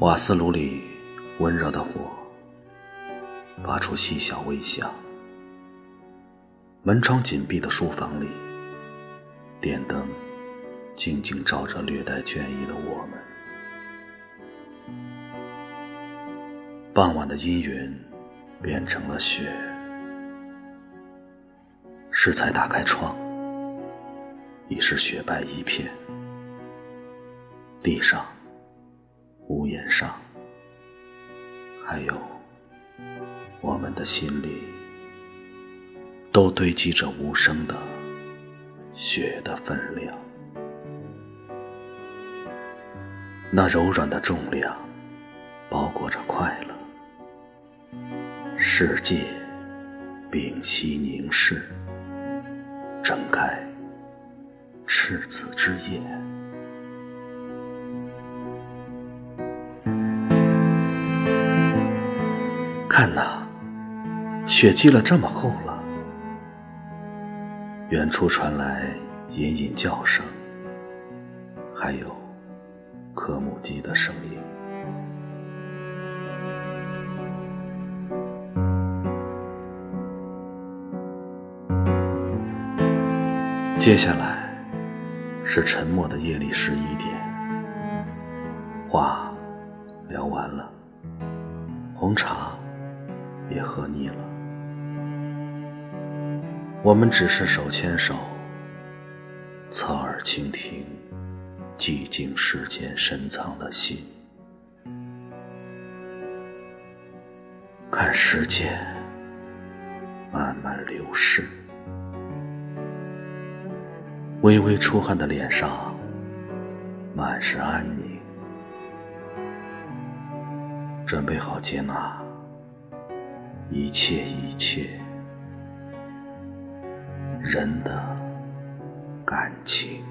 瓦斯炉里温热的火发出细小微响，门窗紧闭的书房里，电灯静静照着略带倦意的我们。傍晚的阴云变成了雪，适才打开窗，已是雪白一片。地上、屋檐上，还有我们的心里，都堆积着无声的雪的分量。那柔软的重量，包裹着快乐。世界屏息凝视，睁开赤子之眼。看呐，雪积了这么厚了。远处传来隐隐叫声，还有柯木鸡的声音。接下来是沉默的夜里十一点，话聊完了，红茶也喝腻了，我们只是手牵手，侧耳倾听寂静世间深藏的心，看时间慢慢流逝。微微出汗的脸上，满是安宁。准备好接纳一切一切人的感情。